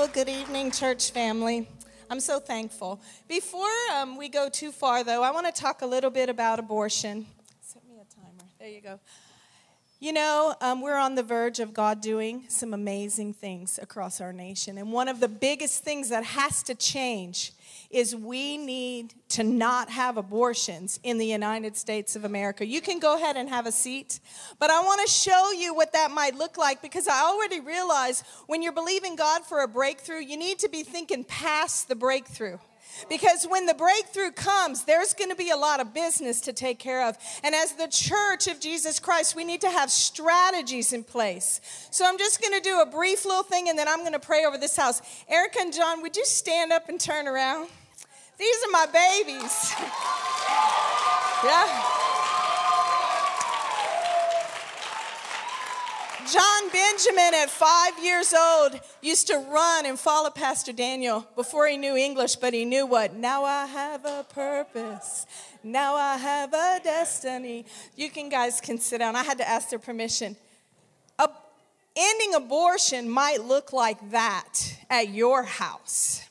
Well, good evening, church family. I'm so thankful. Before um, we go too far, though, I want to talk a little bit about abortion. Set me a timer. There you go. You know, um, we're on the verge of God doing some amazing things across our nation. And one of the biggest things that has to change is we need to not have abortions in the United States of America. You can go ahead and have a seat, but I want to show you what that might look like because I already realize when you're believing God for a breakthrough, you need to be thinking past the breakthrough. Because when the breakthrough comes, there's going to be a lot of business to take care of. And as the church of Jesus Christ, we need to have strategies in place. So I'm just going to do a brief little thing and then I'm going to pray over this house. Erica and John, would you stand up and turn around? These are my babies. yeah. John Benjamin, at five years old, used to run and follow Pastor Daniel before he knew English, but he knew what? Now I have a purpose. Now I have a destiny. You can guys can sit down. I had to ask their permission. A, ending abortion might look like that at your house.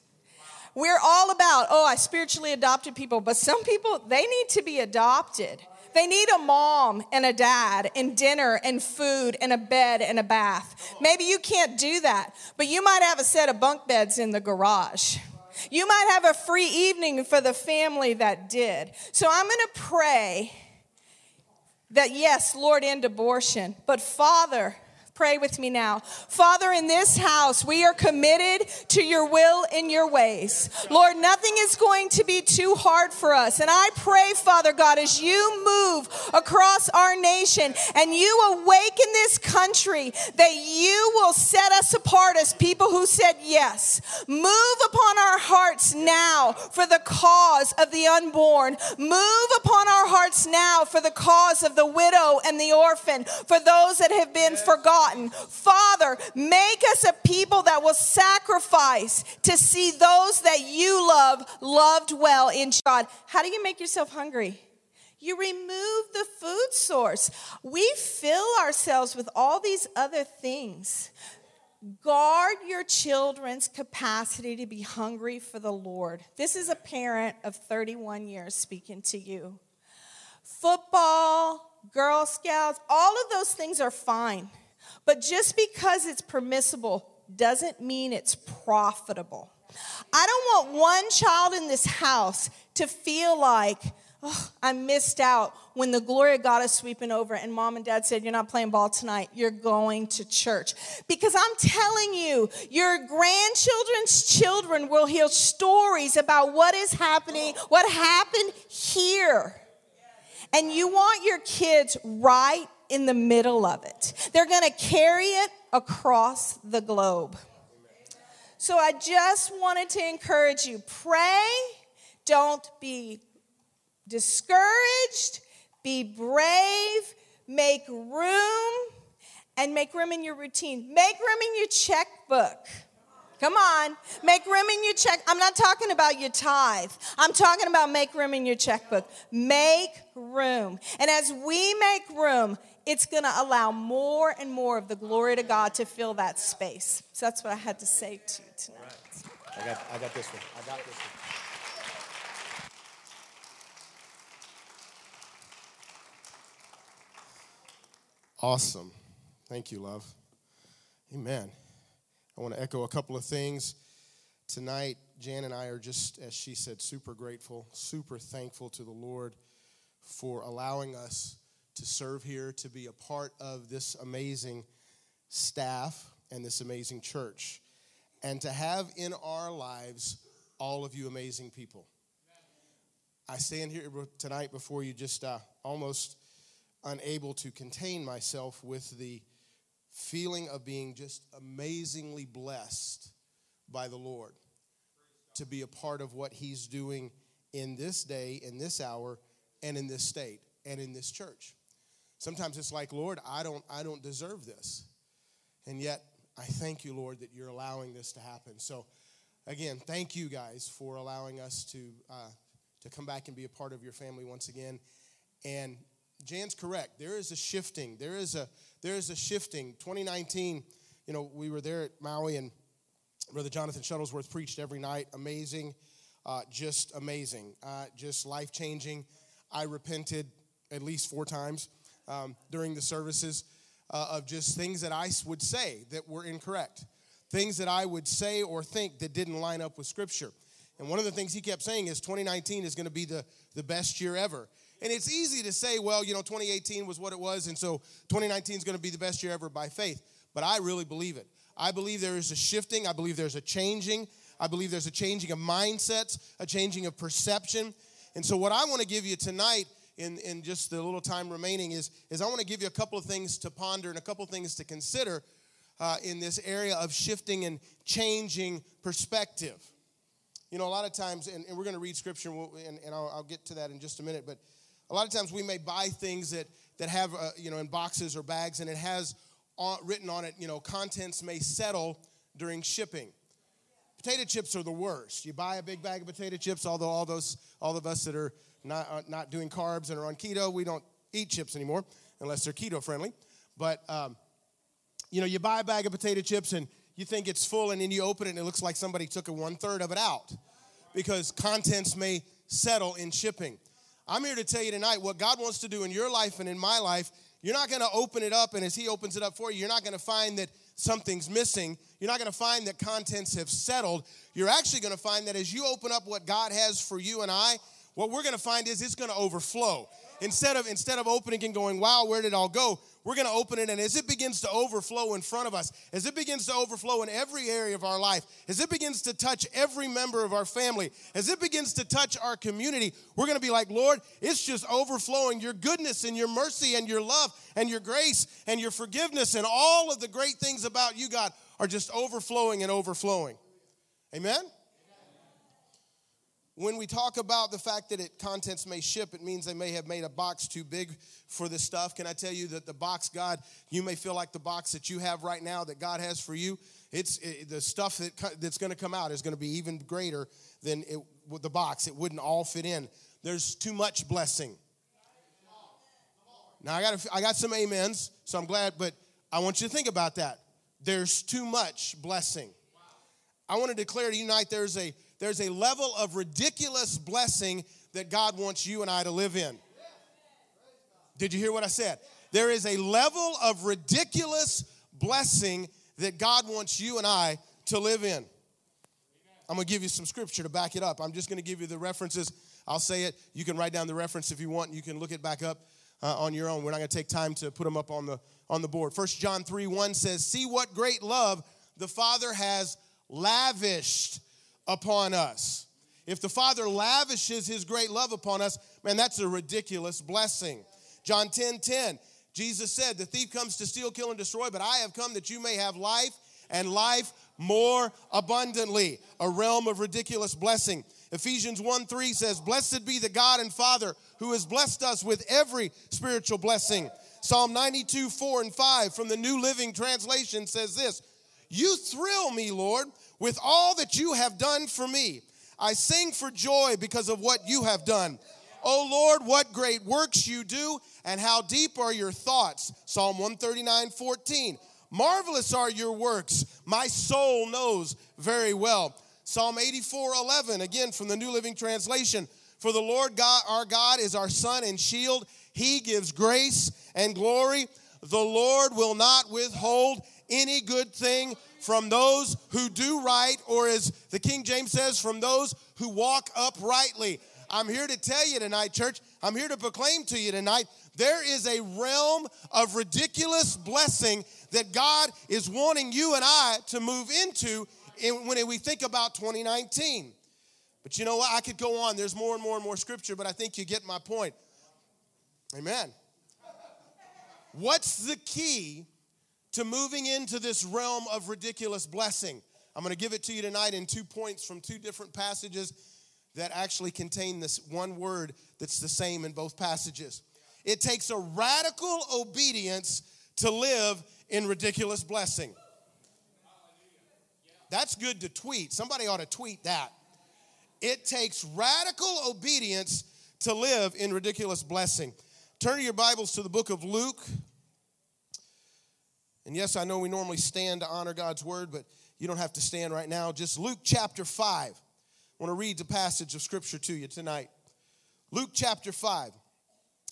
We're all about, oh, I spiritually adopted people, but some people, they need to be adopted. They need a mom and a dad and dinner and food and a bed and a bath. Maybe you can't do that, but you might have a set of bunk beds in the garage. You might have a free evening for the family that did. So I'm going to pray that, yes, Lord, end abortion, but Father, Pray with me now. Father, in this house, we are committed to your will and your ways. Lord, nothing is going to be too hard for us. And I pray, Father God, as you move across our nation and you awaken this country, that you will set us apart as people who said yes. Move upon our hearts now for the cause of the unborn. Move upon our hearts now for the cause of the widow and the orphan, for those that have been forgotten forgotten. Father, make us a people that will sacrifice to see those that you love loved well in God. How do you make yourself hungry? You remove the food source. We fill ourselves with all these other things. Guard your children's capacity to be hungry for the Lord. This is a parent of 31 years speaking to you. Football, Girl Scouts, all of those things are fine. But just because it's permissible doesn't mean it's profitable. I don't want one child in this house to feel like, oh, I missed out when the glory of God is sweeping over and mom and dad said, You're not playing ball tonight, you're going to church. Because I'm telling you, your grandchildren's children will hear stories about what is happening, what happened here. And you want your kids right in the middle of it. They're going to carry it across the globe. So I just wanted to encourage you pray, don't be discouraged, be brave, make room, and make room in your routine. Make room in your checkbook. Come on. Make room in your check. I'm not talking about your tithe. I'm talking about make room in your checkbook. Make room. And as we make room, it's going to allow more and more of the glory to God to fill that space. So that's what I had to say to you tonight. I got, I got this one. I got this one. Awesome. Thank you, love. Amen. I want to echo a couple of things. Tonight, Jan and I are just, as she said, super grateful, super thankful to the Lord for allowing us to serve here, to be a part of this amazing staff and this amazing church, and to have in our lives all of you amazing people. I stand here tonight before you just uh, almost unable to contain myself with the feeling of being just amazingly blessed by the Lord to be a part of what He's doing in this day, in this hour, and in this state, and in this church. Sometimes it's like, Lord, I don't, I don't deserve this. And yet, I thank you, Lord, that you're allowing this to happen. So, again, thank you guys for allowing us to, uh, to come back and be a part of your family once again. And Jan's correct. There is a shifting. There is a there is a shifting. 2019, you know, we were there at Maui and Brother Jonathan Shuttlesworth preached every night. Amazing, uh, just amazing, uh, just life changing. I repented at least four times um, during the services uh, of just things that I would say that were incorrect, things that I would say or think that didn't line up with Scripture. And one of the things he kept saying is 2019 is going to be the, the best year ever. And it's easy to say, well, you know, 2018 was what it was, and so 2019 is going to be the best year ever by faith. But I really believe it. I believe there is a shifting, I believe there's a changing, I believe there's a changing of mindsets, a changing of perception. And so, what I want to give you tonight in, in just the little time remaining is, is I want to give you a couple of things to ponder and a couple of things to consider uh, in this area of shifting and changing perspective. You know, a lot of times, and, and we're going to read scripture, and, and I'll, I'll, get to that in just a minute, but a lot of times we may buy things that, that have, uh, you know, in boxes or bags, and it has on, written on it, you know, contents may settle during shipping. Potato chips are the worst. You buy a big bag of potato chips, although all those, all of us that are not, uh, not doing carbs and are on keto, we don't eat chips anymore unless they're keto friendly. But, um, you know, you buy a bag of potato chips and you think it's full, and then you open it and it looks like somebody took a one third of it out because contents may settle in shipping. I'm here to tell you tonight what God wants to do in your life and in my life you're not going to open it up, and as He opens it up for you, you're not going to find that something's missing. You're not going to find that contents have settled. You're actually going to find that as you open up what God has for you and I, what we're going to find is it's going to overflow. Instead of instead of opening and going, "Wow, where did it all go?" We're going to open it, and as it begins to overflow in front of us, as it begins to overflow in every area of our life, as it begins to touch every member of our family, as it begins to touch our community, we're going to be like, Lord, it's just overflowing your goodness and your mercy and your love and your grace and your forgiveness and all of the great things about you, God, are just overflowing and overflowing. Amen? When we talk about the fact that it contents may ship, it means they may have made a box too big for this stuff. Can I tell you that the box God, you may feel like the box that you have right now that God has for you, it's it, the stuff that that's going to come out is going to be even greater than it, the box. It wouldn't all fit in. There's too much blessing. Now I got I got some amens, so I'm glad, but I want you to think about that. There's too much blessing. I want to declare tonight there's a there's a level of ridiculous blessing that God wants you and I to live in. Did you hear what I said? There is a level of ridiculous blessing that God wants you and I to live in. I'm going to give you some scripture to back it up. I'm just going to give you the references. I'll say it. You can write down the reference if you want. You can look it back up uh, on your own. We're not going to take time to put them up on the on the board. First John 3 1 says, See what great love the Father has lavished upon us. If the Father lavishes his great love upon us, man, that's a ridiculous blessing. John 10 10, Jesus said, The thief comes to steal, kill, and destroy, but I have come that you may have life and life more abundantly. A realm of ridiculous blessing. Ephesians 1 3 says, Blessed be the God and Father who has blessed us with every spiritual blessing. Psalm 92 4 and 5 from the New Living Translation says this You thrill me, Lord with all that you have done for me. I sing for joy because of what you have done. Oh Lord, what great works you do, and how deep are your thoughts. Psalm 139 14. Marvelous are your works, my soul knows very well. Psalm 84 11, again from the New Living Translation. For the Lord God, our God, is our sun and shield. He gives grace and glory. The Lord will not withhold any good thing from those who do right, or as the King James says, from those who walk uprightly. I'm here to tell you tonight, church, I'm here to proclaim to you tonight there is a realm of ridiculous blessing that God is wanting you and I to move into when we think about 2019. But you know what? I could go on. There's more and more and more scripture, but I think you get my point. Amen. What's the key to moving into this realm of ridiculous blessing. I'm going to give it to you tonight in two points from two different passages that actually contain this one word that's the same in both passages. It takes a radical obedience to live in ridiculous blessing. That's good to tweet. Somebody ought to tweet that. It takes radical obedience to live in ridiculous blessing. Turn your Bibles to the book of Luke, And yes, I know we normally stand to honor God's word, but you don't have to stand right now. Just Luke chapter 5. I want to read the passage of scripture to you tonight. Luke chapter 5.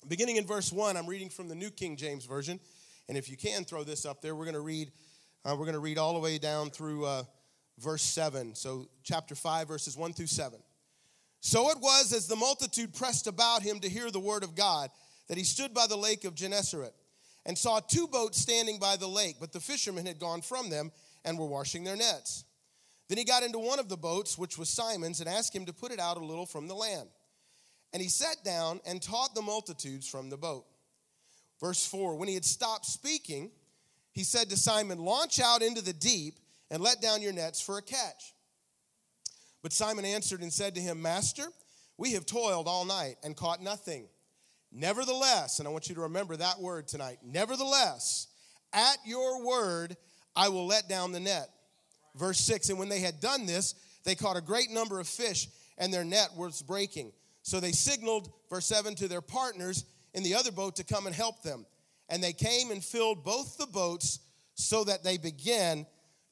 Beginning in verse 1, I'm reading from the New King James Version. And if you can throw this up there, we're going to read uh, we're going to read all the way down through uh, verse 7. So, chapter 5, verses 1 through 7. So it was as the multitude pressed about him to hear the word of God that he stood by the lake of Gennesaret and saw two boats standing by the lake, but the fishermen had gone from them and were washing their nets. Then he got into one of the boats, which was Simon's, and asked him to put it out a little from the land. And he sat down and taught the multitudes from the boat. Verse 4 When he had stopped speaking, he said to Simon, Launch out into the deep and let down your nets for a catch. But Simon answered and said to him, Master, we have toiled all night and caught nothing. Nevertheless, and I want you to remember that word tonight, nevertheless, at your word, I will let down the net. Verse 6 And when they had done this, they caught a great number of fish, and their net was breaking. So they signaled, verse 7, to their partners in the other boat to come and help them. And they came and filled both the boats so that they began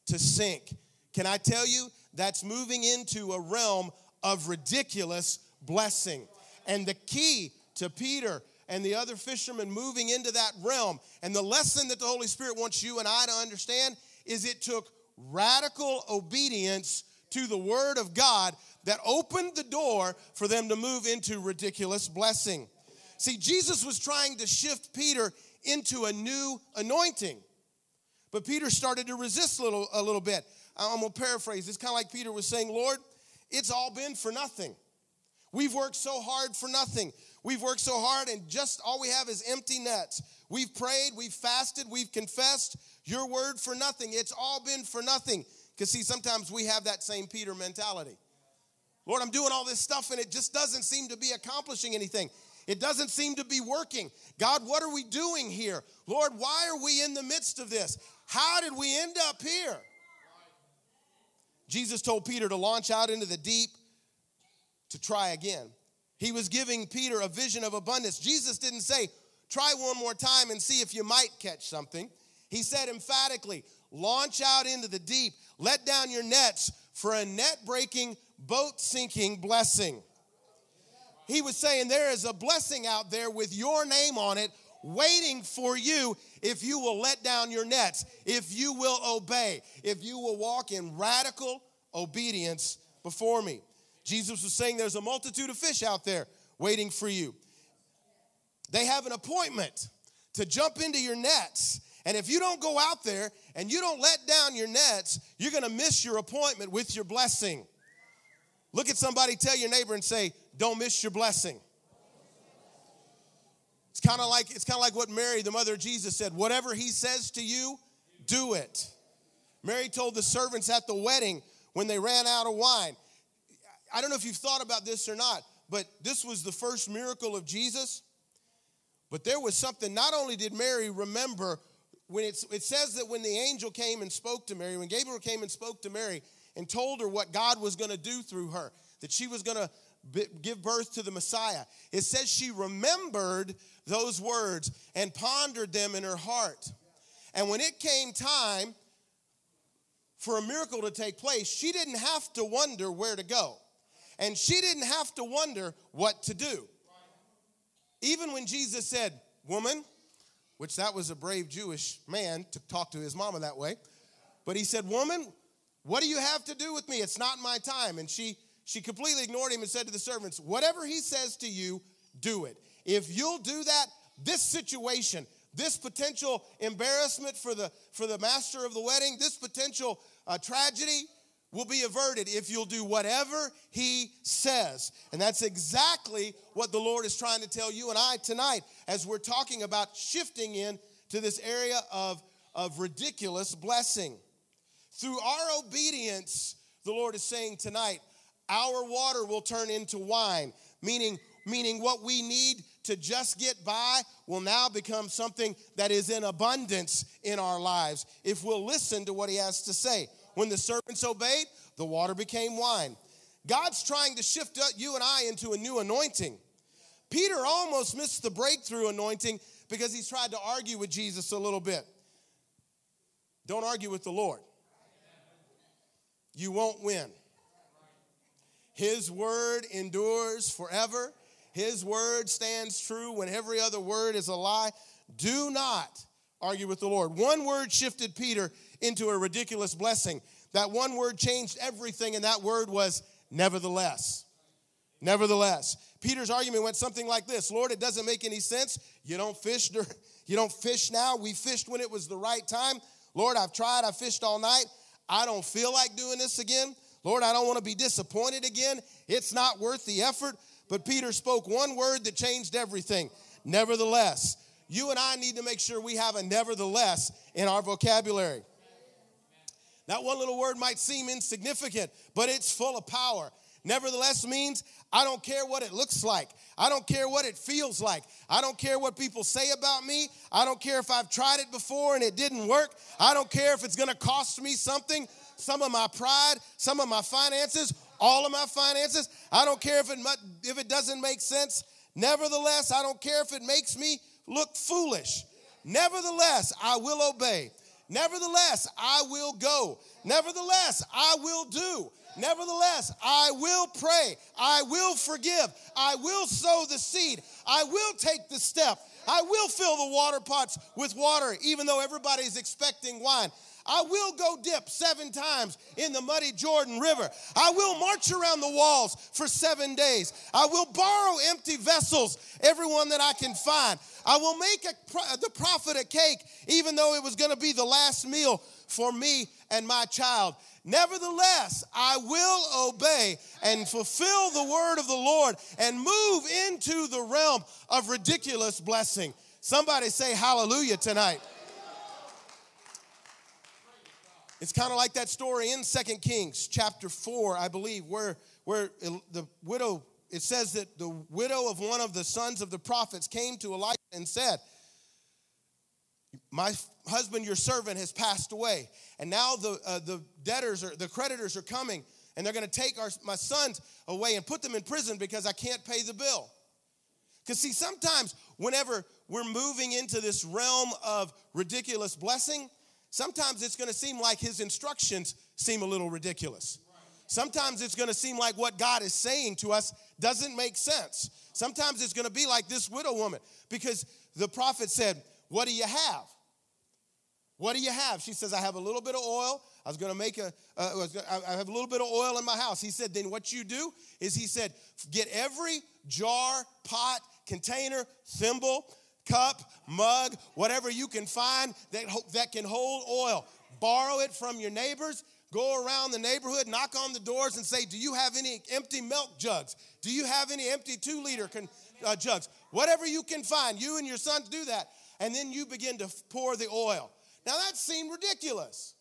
to sink. Can I tell you, that's moving into a realm of ridiculous blessing. And the key to Peter and the other fishermen moving into that realm, and the lesson that the Holy Spirit wants you and I to understand is it took radical obedience to the Word of God that opened the door for them to move into ridiculous blessing. See, Jesus was trying to shift Peter into a new anointing. But Peter started to resist a little, a little bit. I'm gonna paraphrase. It's kind of like Peter was saying, Lord, it's all been for nothing. We've worked so hard for nothing. We've worked so hard, and just all we have is empty nets. We've prayed, we've fasted, we've confessed your word for nothing. It's all been for nothing. Because, see, sometimes we have that same Peter mentality. Lord, I'm doing all this stuff, and it just doesn't seem to be accomplishing anything. It doesn't seem to be working. God, what are we doing here? Lord, why are we in the midst of this? How did we end up here? Jesus told Peter to launch out into the deep to try again. He was giving Peter a vision of abundance. Jesus didn't say, try one more time and see if you might catch something. He said emphatically, launch out into the deep, let down your nets for a net breaking, boat sinking blessing. He was saying, There is a blessing out there with your name on it waiting for you if you will let down your nets, if you will obey, if you will walk in radical obedience before me. Jesus was saying there's a multitude of fish out there waiting for you. They have an appointment to jump into your nets. And if you don't go out there and you don't let down your nets, you're going to miss your appointment with your blessing. Look at somebody, tell your neighbor, and say, Don't miss your blessing. It's kind of like it's kind of like what Mary, the mother of Jesus, said. Whatever he says to you, do it. Mary told the servants at the wedding when they ran out of wine. I don't know if you've thought about this or not, but this was the first miracle of Jesus. But there was something, not only did Mary remember, when it says that when the angel came and spoke to Mary, when Gabriel came and spoke to Mary, and told her what God was going to do through her, that she was going to give birth to the Messiah. It says she remembered those words and pondered them in her heart. And when it came time for a miracle to take place, she didn't have to wonder where to go. And she didn't have to wonder what to do. Even when Jesus said, Woman, which that was a brave Jewish man to talk to his mama that way, but he said, Woman, what do you have to do with me? It's not my time. And she she completely ignored him and said to the servants, Whatever he says to you, do it. If you'll do that, this situation, this potential embarrassment for the for the master of the wedding, this potential uh, tragedy will be averted if you'll do whatever he says. And that's exactly what the Lord is trying to tell you and I tonight as we're talking about shifting in to this area of, of ridiculous blessing. Through our obedience, the Lord is saying tonight, our water will turn into wine, meaning, meaning what we need to just get by will now become something that is in abundance in our lives if we'll listen to what he has to say. When the servants obeyed, the water became wine. God's trying to shift you and I into a new anointing. Peter almost missed the breakthrough anointing because he's tried to argue with Jesus a little bit. Don't argue with the Lord. You won't win. His word endures forever. His word stands true when every other word is a lie. Do not argue with the Lord. One word shifted Peter into a ridiculous blessing. That one word changed everything, and that word was nevertheless. Nevertheless, Peter's argument went something like this Lord, it doesn't make any sense. You don't fish, you don't fish now. We fished when it was the right time. Lord, I've tried, I fished all night. I don't feel like doing this again. Lord, I don't want to be disappointed again. It's not worth the effort. But Peter spoke one word that changed everything. Nevertheless, you and I need to make sure we have a nevertheless in our vocabulary. That one little word might seem insignificant, but it's full of power. Nevertheless means I don't care what it looks like. I don't care what it feels like. I don't care what people say about me. I don't care if I've tried it before and it didn't work. I don't care if it's going to cost me something, some of my pride, some of my finances, all of my finances. I don't care if it if it doesn't make sense. Nevertheless, I don't care if it makes me look foolish. Nevertheless, I will obey. Nevertheless, I will go. Nevertheless, I will do. Nevertheless, I will pray. I will forgive. I will sow the seed. I will take the step. I will fill the water pots with water, even though everybody's expecting wine. I will go dip seven times in the muddy Jordan River. I will march around the walls for seven days. I will borrow empty vessels, everyone that I can find. I will make a, the prophet a cake, even though it was going to be the last meal for me and my child. Nevertheless, I will obey and fulfill the word of the Lord and move into the realm of ridiculous blessing. Somebody say hallelujah tonight. It's kind of like that story in Second Kings chapter 4, I believe, where, where the widow, it says that the widow of one of the sons of the prophets came to Elijah and said, My husband, your servant, has passed away. And now the, uh, the debtors, or the creditors are coming, and they're going to take our, my sons away and put them in prison because I can't pay the bill. Because, see, sometimes whenever we're moving into this realm of ridiculous blessing, Sometimes it's going to seem like his instructions seem a little ridiculous. Sometimes it's going to seem like what God is saying to us doesn't make sense. Sometimes it's going to be like this widow woman because the prophet said, What do you have? What do you have? She says, I have a little bit of oil. I was going to make a. Uh, I have a little bit of oil in my house. He said, Then what you do is he said, Get every jar, pot, container, thimble, cup, mug, whatever you can find that, that can hold oil. Borrow it from your neighbors. Go around the neighborhood, knock on the doors, and say, Do you have any empty milk jugs? Do you have any empty two liter con- uh, jugs? Whatever you can find, you and your sons do that. And then you begin to pour the oil. Now that seemed ridiculous.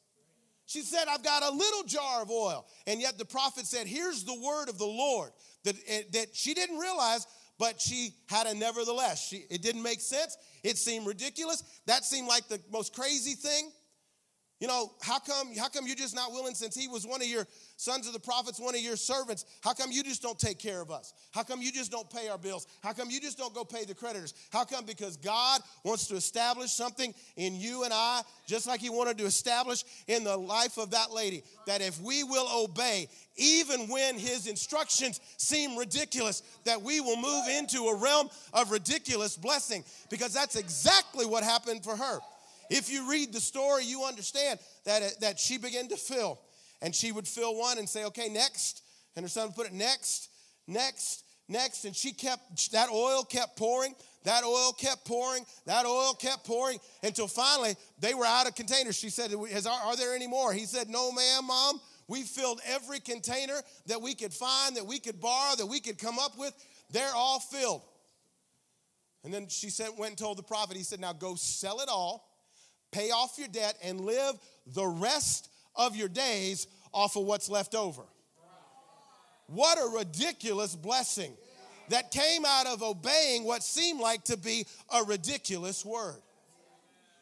She said, I've got a little jar of oil. And yet the prophet said, Here's the word of the Lord. That, eh, that she didn't realize but she had a nevertheless. She, it didn't make sense. It seemed ridiculous. That seemed like the most crazy thing. You know, how come, how come you're just not willing, since he was one of your sons of the prophets, one of your servants, how come you just don't take care of us? How come you just don't pay our bills? How come you just don't go pay the creditors? How come? Because God wants to establish something in you and I, just like he wanted to establish in the life of that lady, that if we will obey, even when his instructions seem ridiculous, that we will move into a realm of ridiculous blessing, because that's exactly what happened for her. If you read the story, you understand that, uh, that she began to fill. And she would fill one and say, okay, next. And her son would put it next, next, next. And she kept, that oil kept pouring. That oil kept pouring. That oil kept pouring until finally they were out of containers. She said, Are there any more? He said, No, ma'am, mom. We filled every container that we could find, that we could borrow, that we could come up with. They're all filled. And then she said, went and told the prophet, he said, Now go sell it all pay off your debt, and live the rest of your days off of what's left over. What a ridiculous blessing that came out of obeying what seemed like to be a ridiculous word.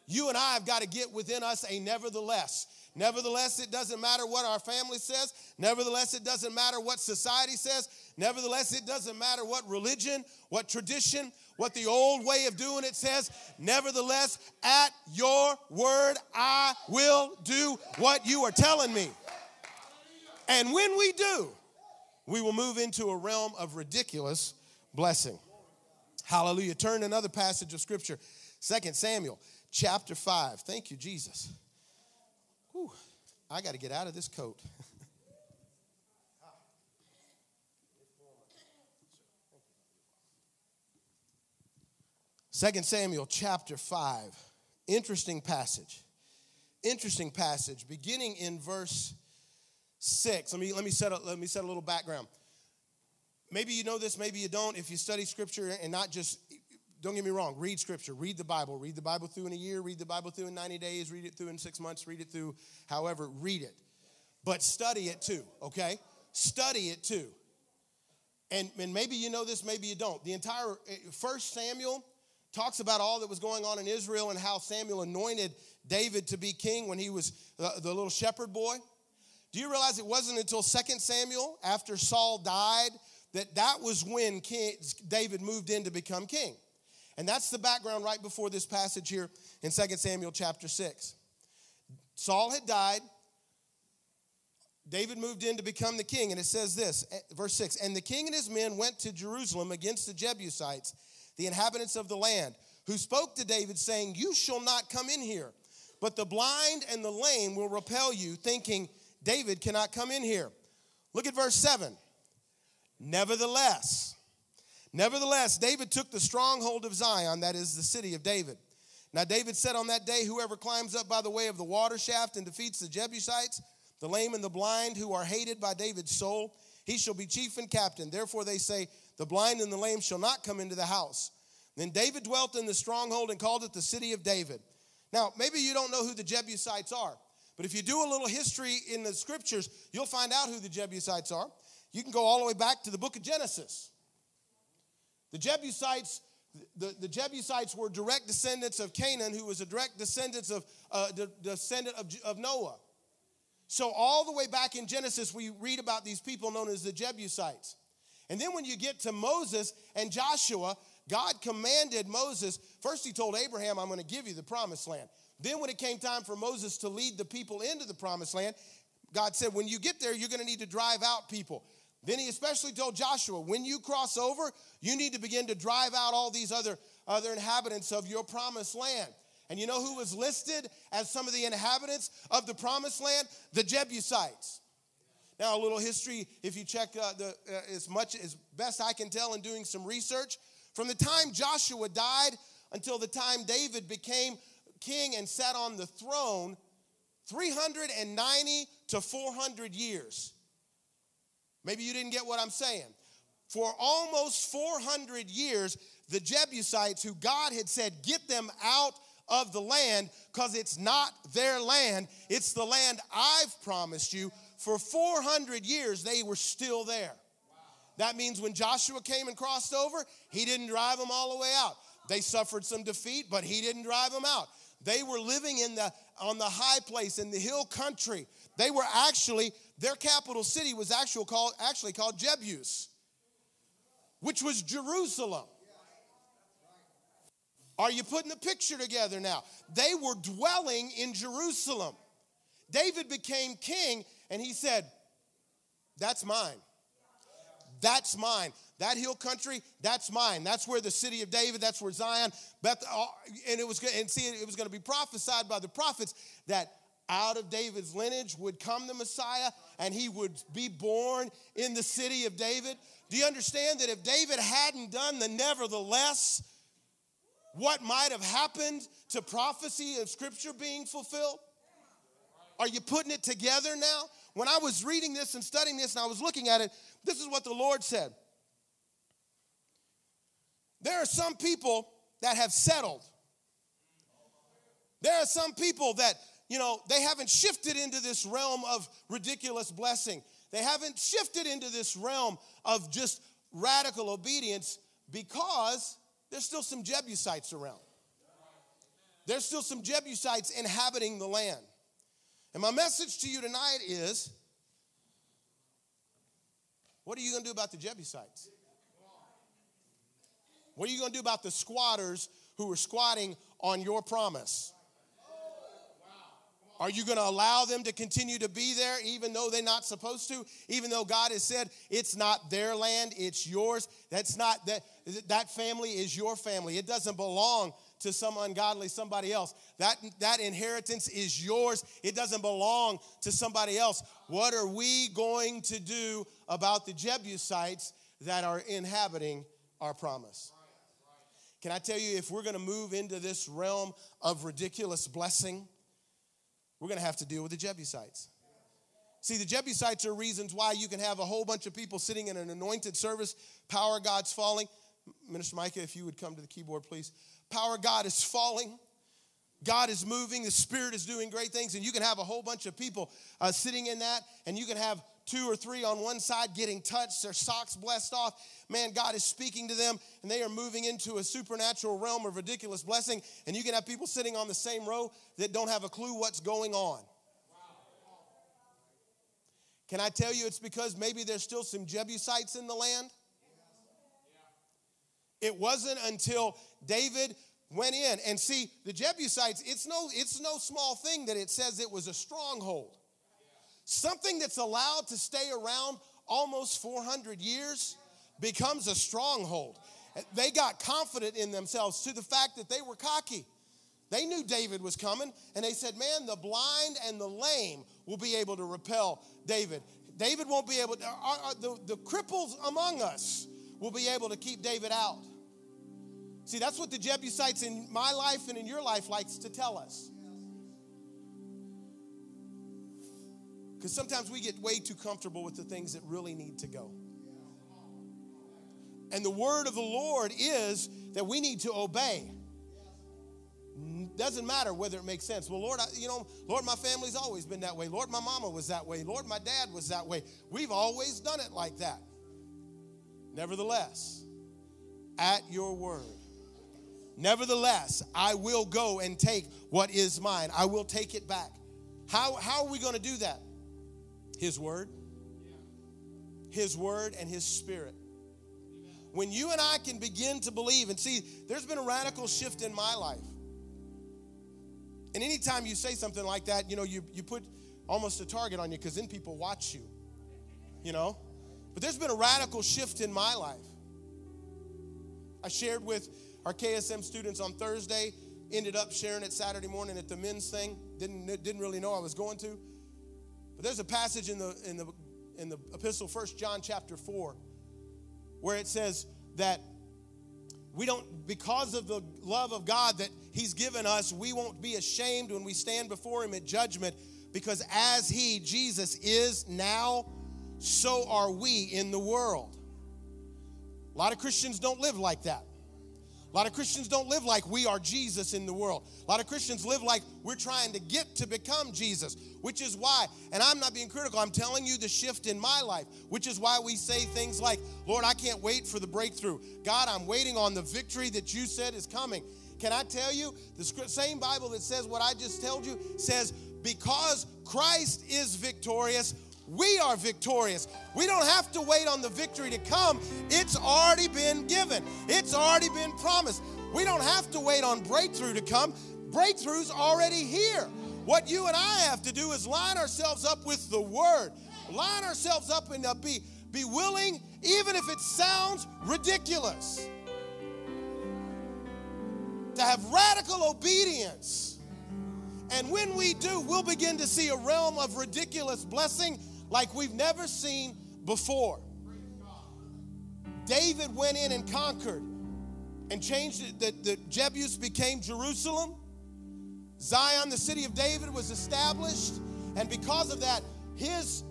You and I have got to get within us a nevertheless. Nevertheless, it doesn't matter what our family says. Nevertheless, it doesn't matter what society says. Nevertheless, it doesn't matter what religion, what tradition, what the old way of doing it says. Nevertheless, at your word, I will do what you are telling me. And when we do, we will move into a realm of ridiculous blessing. Hallelujah. Turn another passage of scripture, Second Samuel chapter 5. Thank you, Jesus. I got to get out of this coat. Second Samuel chapter 5. Interesting passage. Interesting passage, beginning in verse 6. Let me, let me, set, a, let me set a little background. Maybe you know this, maybe you don't. If you study scripture and not just, don't get me wrong, read scripture, read the Bible, read the Bible through in a year, read the Bible through in 90 days, read it through in six months, read it through however, read it. But study it too, okay? Study it too. And, and maybe you know this, maybe you don't. The entire First Samuel talks about all that was going on in Israel and how Samuel anointed David to be king when he was the, the little shepherd boy. Do you realize it wasn't until 2 Samuel, after Saul died, that that was when king, David moved in to become king? And that's the background right before this passage here in 2 Samuel chapter 6. Saul had died. David moved in to become the king, and it says this, eh, verse 6 And the king and his men went to Jerusalem against the Jebusites, the inhabitants of the land, who spoke to David, saying, You shall not come in here, but the blind and the lame will repel you, thinking, David cannot come in here. Look at verse 7. Nevertheless, nevertheless, David took the stronghold of Zion, that is the city of David. Now, David said on that day, Whoever climbs up by the way of the water shaft and defeats the Jebusites, the lame and the blind who are hated by David's soul, he shall be chief and captain. Therefore, they say, The blind and the lame shall not come into the house. Then David dwelt in the stronghold and called it the city of David. Now, maybe you don't know who the Jebusites are. But if you do a little history in the scriptures, you'll find out who the Jebusites are. You can go all the way back to the book of Genesis. The Jebusites, the, the Jebusites were direct descendants of Canaan, who was a direct descendant of uh, the descendant of, of Noah. So all the way back in Genesis, we read about these people known as the Jebusites. And then when you get to Moses and Joshua, God commanded Moses, first he told Abraham, I'm going to give you the promised land. Then, when it came time for Moses to lead the people into the promised land, God said, When you get there, you're going to need to drive out people. Then he especially told Joshua, When you cross over, you need to begin to drive out all these other, other inhabitants of your promised land. And you know who was listed as some of the inhabitants of the promised land? The Jebusites. Now, a little history, if you check uh, the, uh, as much as best I can tell in doing some research, from the time Joshua died until the time David became king and sat on the throne 390 to 400 years. Maybe you didn't get what I'm saying. For almost 400 years, the Jebusites, who God had said, get them out of the land because it's not their land, it's the land I've promised you. For 400 years, they were still there. That means when Joshua came and crossed over, he didn't drive them all the way out. They suffered some defeat, but he didn't drive them out. They were living in the on the high place in the hill country. They were actually their capital city was actually called actually called Jebus, which was Jerusalem. Are you putting the picture together now? They were dwelling in Jerusalem. David became king and he said, That's mine. That's mine. That hill country, that's mine. That's where the city of David, that's where Zion, Beth, uh, and it was and see it was going to be prophesied by the prophets that out of David's lineage would come the Messiah and he would be born in the city of David. Do you understand that if David hadn't done the nevertheless, what might have happened to prophecy of scripture being fulfilled? Are you putting it together now? When I was reading this and studying this and I was looking at it, this is what the Lord said. There are some people that have settled. There are some people that, you know, they haven't shifted into this realm of ridiculous blessing. They haven't shifted into this realm of just radical obedience because there's still some Jebusites around. There's still some Jebusites inhabiting the land. And my message to you tonight is what are you going to do about the Jebusites? What are you going to do about the squatters who are squatting on your promise? Are you going to allow them to continue to be there even though they're not supposed to? Even though God has said it's not their land, it's yours. That's not that that family is your family. It doesn't belong to some ungodly somebody else. That that inheritance is yours. It doesn't belong to somebody else. What are we going to do about the Jebusites that are inhabiting our promise? Can I tell you if we're going to move into this realm of ridiculous blessing, we're going to have to deal with the Jebusites. See, the Jebusites are reasons why you can have a whole bunch of people sitting in an anointed service, power God's falling. Minister Micah, if you would come to the keyboard, please. Power God is falling. God is moving, the Spirit is doing great things, and you can have a whole bunch of people uh, sitting in that, and you can have two or three on one side getting touched, their socks blessed off. Man, God is speaking to them, and they are moving into a supernatural realm of ridiculous blessing. And you can have people sitting on the same row that don't have a clue what's going on. Can I tell you it's because maybe there's still some Jebusites in the land? It wasn't until David went in and see the Jebusites, it's no, it's no small thing that it says it was a stronghold. Something that's allowed to stay around almost 400 years becomes a stronghold. They got confident in themselves to the fact that they were cocky. They knew David was coming, and they said, Man, the blind and the lame will be able to repel David. David won't be able to, the, the cripples among us will be able to keep David out. See, that's what the Jebusites in my life and in your life likes to tell us. Because sometimes we get way too comfortable with the things that really need to go. And the word of the Lord is that we need to obey. Doesn't matter whether it makes sense. Well, Lord, I, you know, Lord, my family's always been that way. Lord, my mama was that way. Lord, my dad was that way. We've always done it like that. Nevertheless, at your word, nevertheless, I will go and take what is mine. I will take it back. How, how are we going to do that? His word, His word, and His spirit. When you and I can begin to believe and see, there's been a radical shift in my life. And anytime you say something like that, you know, you, you put almost a target on you because then people watch you, you know? But there's been a radical shift in my life. I shared with our KSM students on Thursday, ended up sharing it Saturday morning at the men's thing. Didn't, didn't really know I was going to. But there's a passage in the, in the, in the epistle, First John chapter 4, where it says that we don't, because of the love of God that He's given us, we won't be ashamed when we stand before Him at judgment, because as He, Jesus, is now, so are we in the world. A lot of Christians don't live like that. A lot of Christians don't live like we are Jesus in the world. A lot of Christians live like we're trying to get to become Jesus, which is why, and I'm not being critical, I'm telling you the shift in my life, which is why we say things like, Lord, I can't wait for the breakthrough. God, I'm waiting on the victory that you said is coming. Can I tell you, the same Bible that says what I just told you says, because Christ is victorious, we are victorious. We don't have to wait on the victory to come. It's already been given, it's already been promised. We don't have to wait on breakthrough to come. Breakthrough's already here. What you and I have to do is line ourselves up with the word. Line ourselves up and uh, be, be willing, even if it sounds ridiculous, to have radical obedience. And when we do, we'll begin to see a realm of ridiculous blessing like we've never seen before. David went in and conquered and changed it. The, the Jebus became Jerusalem. Zion, the city of David, was established. And because of that, his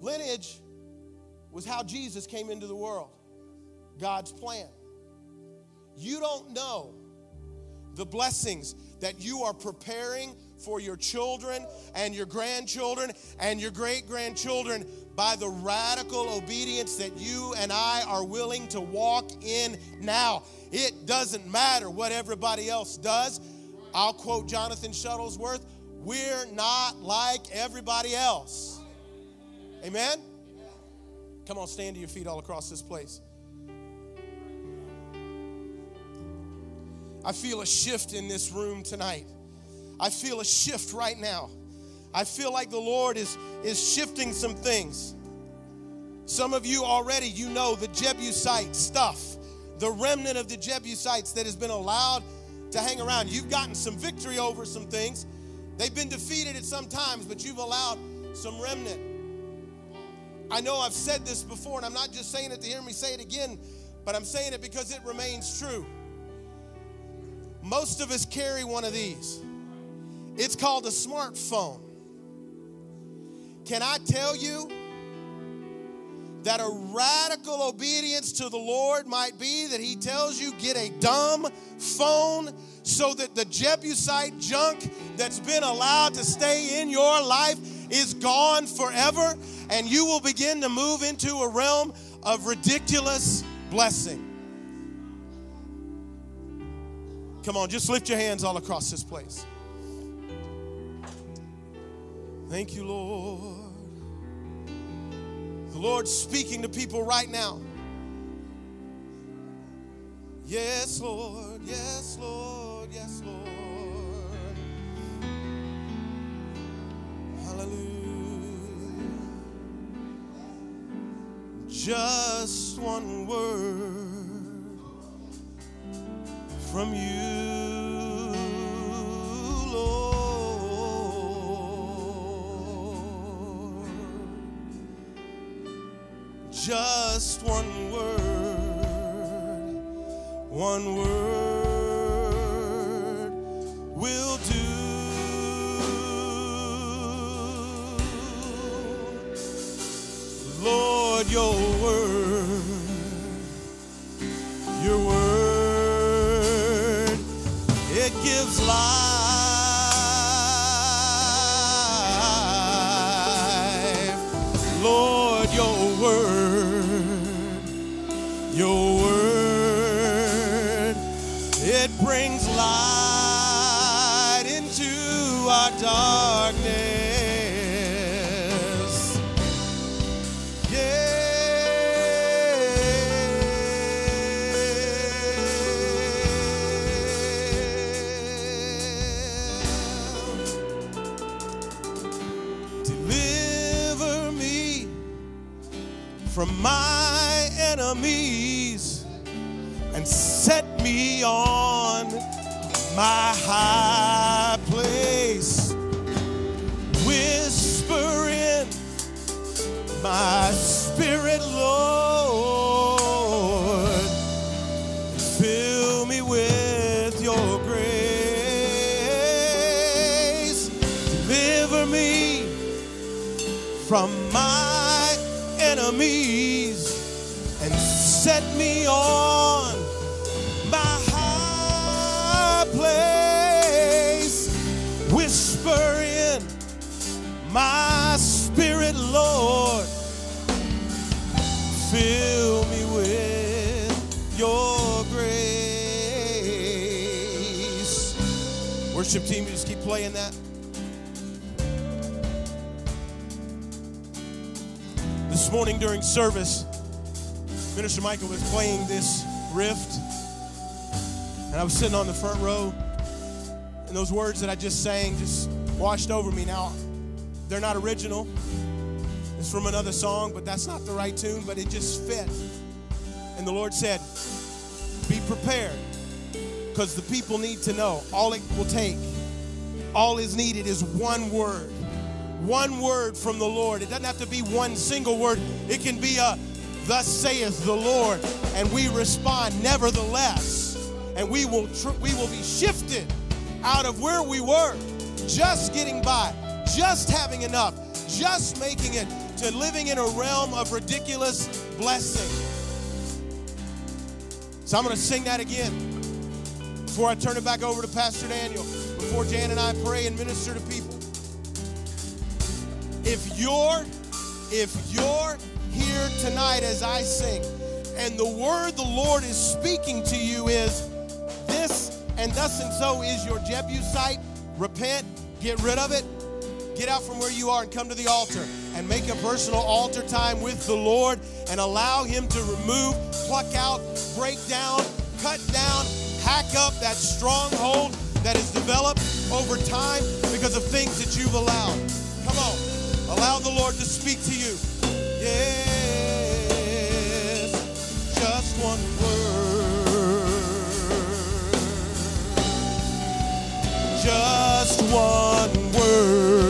lineage was how Jesus came into the world. God's plan. You don't know the blessings that you are preparing for your children and your grandchildren and your great grandchildren by the radical obedience that you and I are willing to walk in now. It doesn't matter what everybody else does. I'll quote Jonathan Shuttlesworth We're not like everybody else. Amen? Come on, stand to your feet all across this place. I feel a shift in this room tonight. I feel a shift right now. I feel like the Lord is, is shifting some things. Some of you already, you know the Jebusite stuff, the remnant of the Jebusites that has been allowed to hang around. You've gotten some victory over some things. They've been defeated at some times, but you've allowed some remnant. I know I've said this before, and I'm not just saying it to hear me say it again, but I'm saying it because it remains true. Most of us carry one of these. It's called a smartphone. Can I tell you that a radical obedience to the Lord might be that He tells you get a dumb phone so that the Jebusite junk that's been allowed to stay in your life is gone forever and you will begin to move into a realm of ridiculous blessing. Come on, just lift your hands all across this place. Thank you, Lord. The Lord's speaking to people right now. Yes, Lord. Yes, Lord. Yes, Lord. Hallelujah. Just one word from you, Just one word, one word will do. Lord, your me on my high place. Whisper in my Worship team, you just keep playing that. This morning during service, Minister Michael was playing this rift, and I was sitting on the front row, and those words that I just sang just washed over me. Now, they're not original. It's from another song, but that's not the right tune, but it just fit. And the Lord said, Be prepared, because the people need to know. All it will take, all is needed is one word. One word from the Lord. It doesn't have to be one single word, it can be a, Thus saith the Lord, and we respond nevertheless. And we will, tr- we will be shifted out of where we were, just getting by, just having enough, just making it to living in a realm of ridiculous blessing. So I'm going to sing that again before I turn it back over to Pastor Daniel, before Jan and I pray and minister to people. If you're if you're here tonight as I sing and the word the Lord is speaking to you is this and thus and so is your Jebusite, repent, get rid of it, get out from where you are and come to the altar and make a personal altar time with the Lord and allow Him to remove, pluck out, break down, cut down, hack up that stronghold that is developed over time because of things that you've allowed. Come on, allow the Lord to speak to you. Yes, just one word. Just one word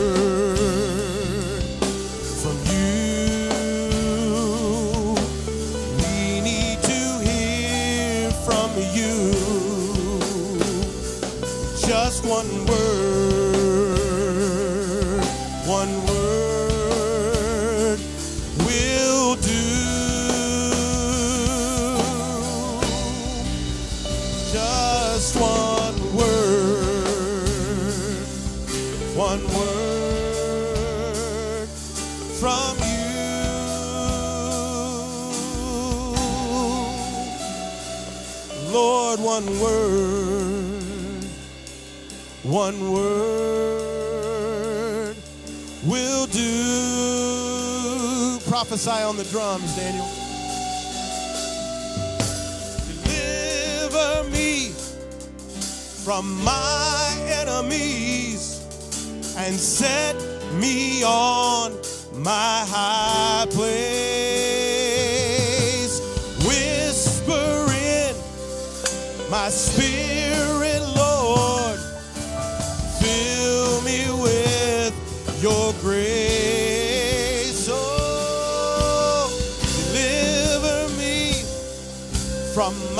Prophesy on the drums, Daniel. Deliver me from my enemies and set from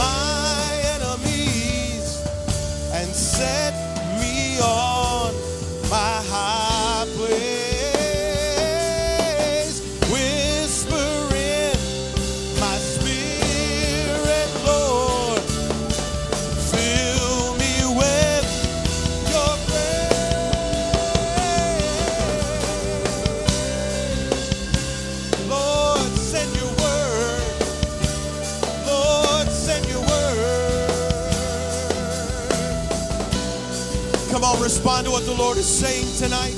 saying tonight.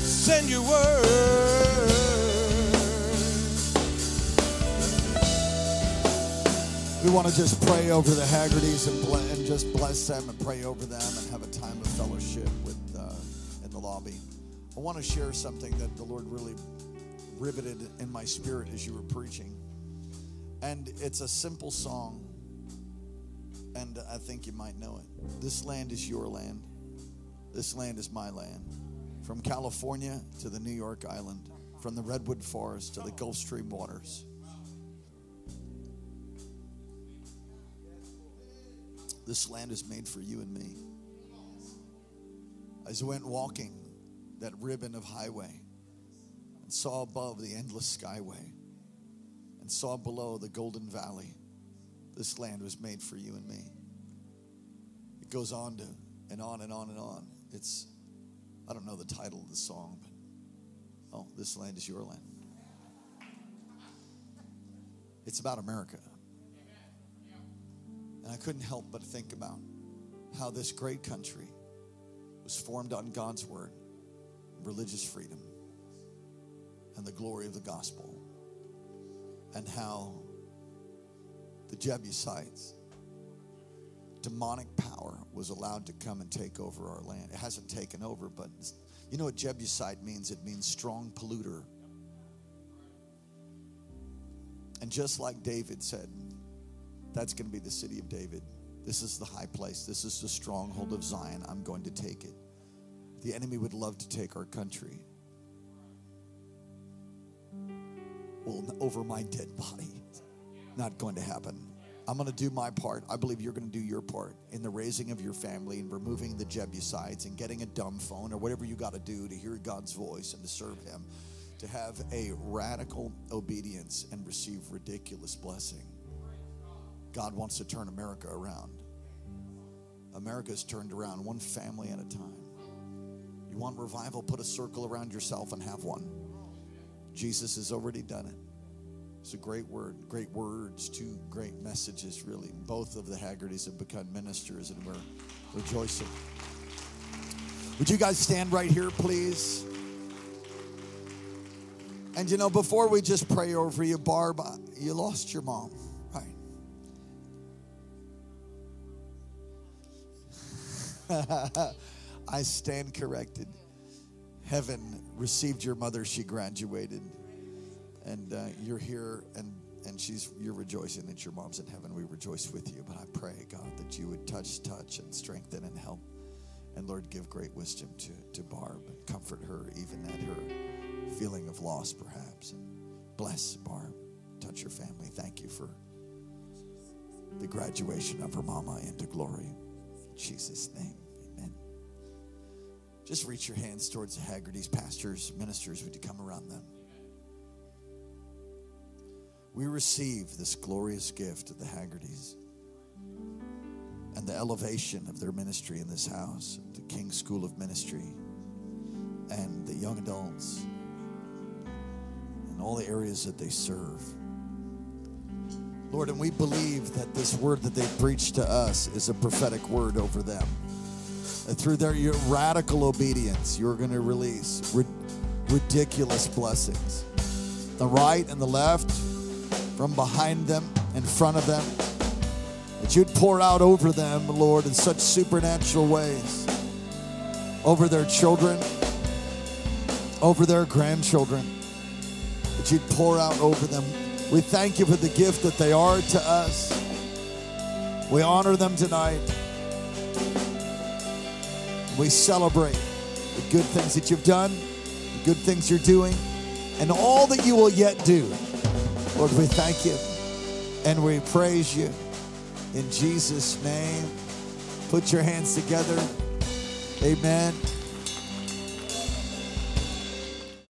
Send your word. We want to just pray over the Haggertys and, and just bless them and pray over them and have a time of fellowship with uh, in the lobby. I want to share something that the Lord really riveted in my spirit as you were preaching, and it's a simple song, and I think you might know it. This land is your land. This land is my land. From California to the New York Island, from the Redwood Forest to the Gulf Stream waters. This land is made for you and me. As I went walking that ribbon of highway and saw above the endless skyway and saw below the golden valley, this land was made for you and me. It goes on to and on and on and on. It's, I don't know the title of the song, but oh, this land is your land. It's about America. And I couldn't help but think about how this great country was formed on God's word, religious freedom, and the glory of the gospel, and how the Jebusites, demonic power, was allowed to come and take over our land. It hasn't taken over, but you know what Jebusite means? It means strong polluter. And just like David said, that's going to be the city of David. This is the high place. This is the stronghold of Zion. I'm going to take it. The enemy would love to take our country. Well, over my dead body. Not going to happen. I'm going to do my part. I believe you're going to do your part in the raising of your family and removing the Jebusites and getting a dumb phone or whatever you got to do to hear God's voice and to serve Him, to have a radical obedience and receive ridiculous blessing. God wants to turn America around. America's turned around one family at a time. You want revival? Put a circle around yourself and have one. Jesus has already done it. It's a great word, great words, two great messages, really. Both of the Haggertys have become ministers, and we're rejoicing. Would you guys stand right here, please? And you know, before we just pray over you, Barb, you lost your mom, right? I stand corrected. Heaven received your mother, she graduated. And uh, you're here, and, and she's you're rejoicing that your mom's in heaven. We rejoice with you. But I pray, God, that you would touch, touch, and strengthen and help. And Lord, give great wisdom to, to Barb and comfort her even at her feeling of loss, perhaps. And bless Barb, touch your family. Thank you for the graduation of her mama into glory. In Jesus' name, amen. Just reach your hands towards the Haggerty's pastors, ministers. Would you come around them? We receive this glorious gift of the Haggertys and the elevation of their ministry in this house, the King School of Ministry, and the young adults, and all the areas that they serve. Lord, and we believe that this word that they preached to us is a prophetic word over them. Through their radical obedience, you're going to release rid- ridiculous blessings. The right and the left, from behind them, in front of them, that you'd pour out over them, Lord, in such supernatural ways, over their children, over their grandchildren, that you'd pour out over them. We thank you for the gift that they are to us. We honor them tonight. We celebrate the good things that you've done, the good things you're doing, and all that you will yet do. Lord, we thank you and we praise you. In Jesus' name, put your hands together. Amen.